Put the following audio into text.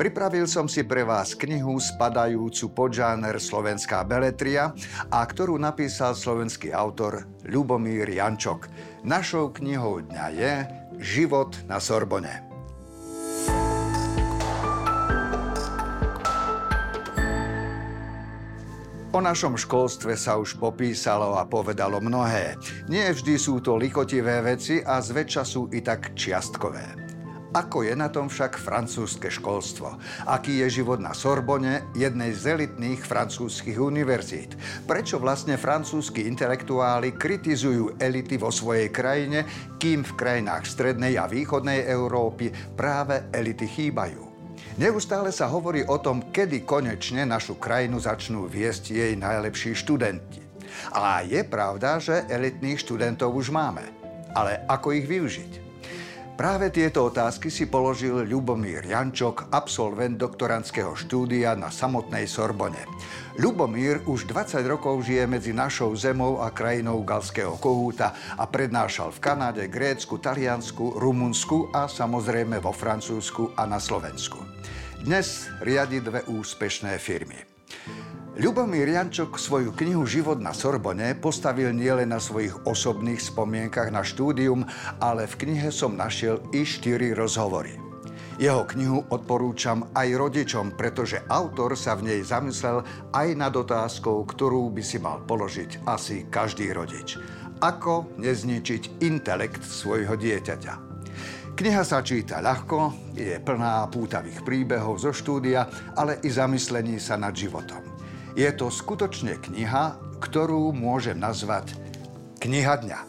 Pripravil som si pre vás knihu spadajúcu pod žáner Slovenská beletria a ktorú napísal slovenský autor Ľubomír Jančok. Našou knihou dňa je Život na Sorbone. O našom školstve sa už popísalo a povedalo mnohé. Nie vždy sú to likotivé veci a zväčša sú i tak čiastkové. Ako je na tom však francúzske školstvo? Aký je život na Sorbone, jednej z elitných francúzskych univerzít? Prečo vlastne francúzski intelektuáli kritizujú elity vo svojej krajine, kým v krajinách strednej a východnej Európy práve elity chýbajú? Neustále sa hovorí o tom, kedy konečne našu krajinu začnú viesť jej najlepší študenti. A je pravda, že elitných študentov už máme. Ale ako ich využiť? Práve tieto otázky si položil Ľubomír Jančok, absolvent doktorandského štúdia na samotnej Sorbone. Ľubomír už 20 rokov žije medzi našou zemou a krajinou galského kohúta a prednášal v Kanade, Grécku, Taliansku, Rumunsku a samozrejme vo Francúzsku a na Slovensku. Dnes riadi dve úspešné firmy. Ľubomír Jančok svoju knihu Život na Sorbone postavil nielen na svojich osobných spomienkach na štúdium, ale v knihe som našiel i štyri rozhovory. Jeho knihu odporúčam aj rodičom, pretože autor sa v nej zamyslel aj nad otázkou, ktorú by si mal položiť asi každý rodič. Ako nezničiť intelekt svojho dieťaťa. Kniha sa číta ľahko, je plná pútavých príbehov zo štúdia, ale i zamyslení sa nad životom. Je to skutočne kniha, ktorú môžem nazvať Kniha dňa.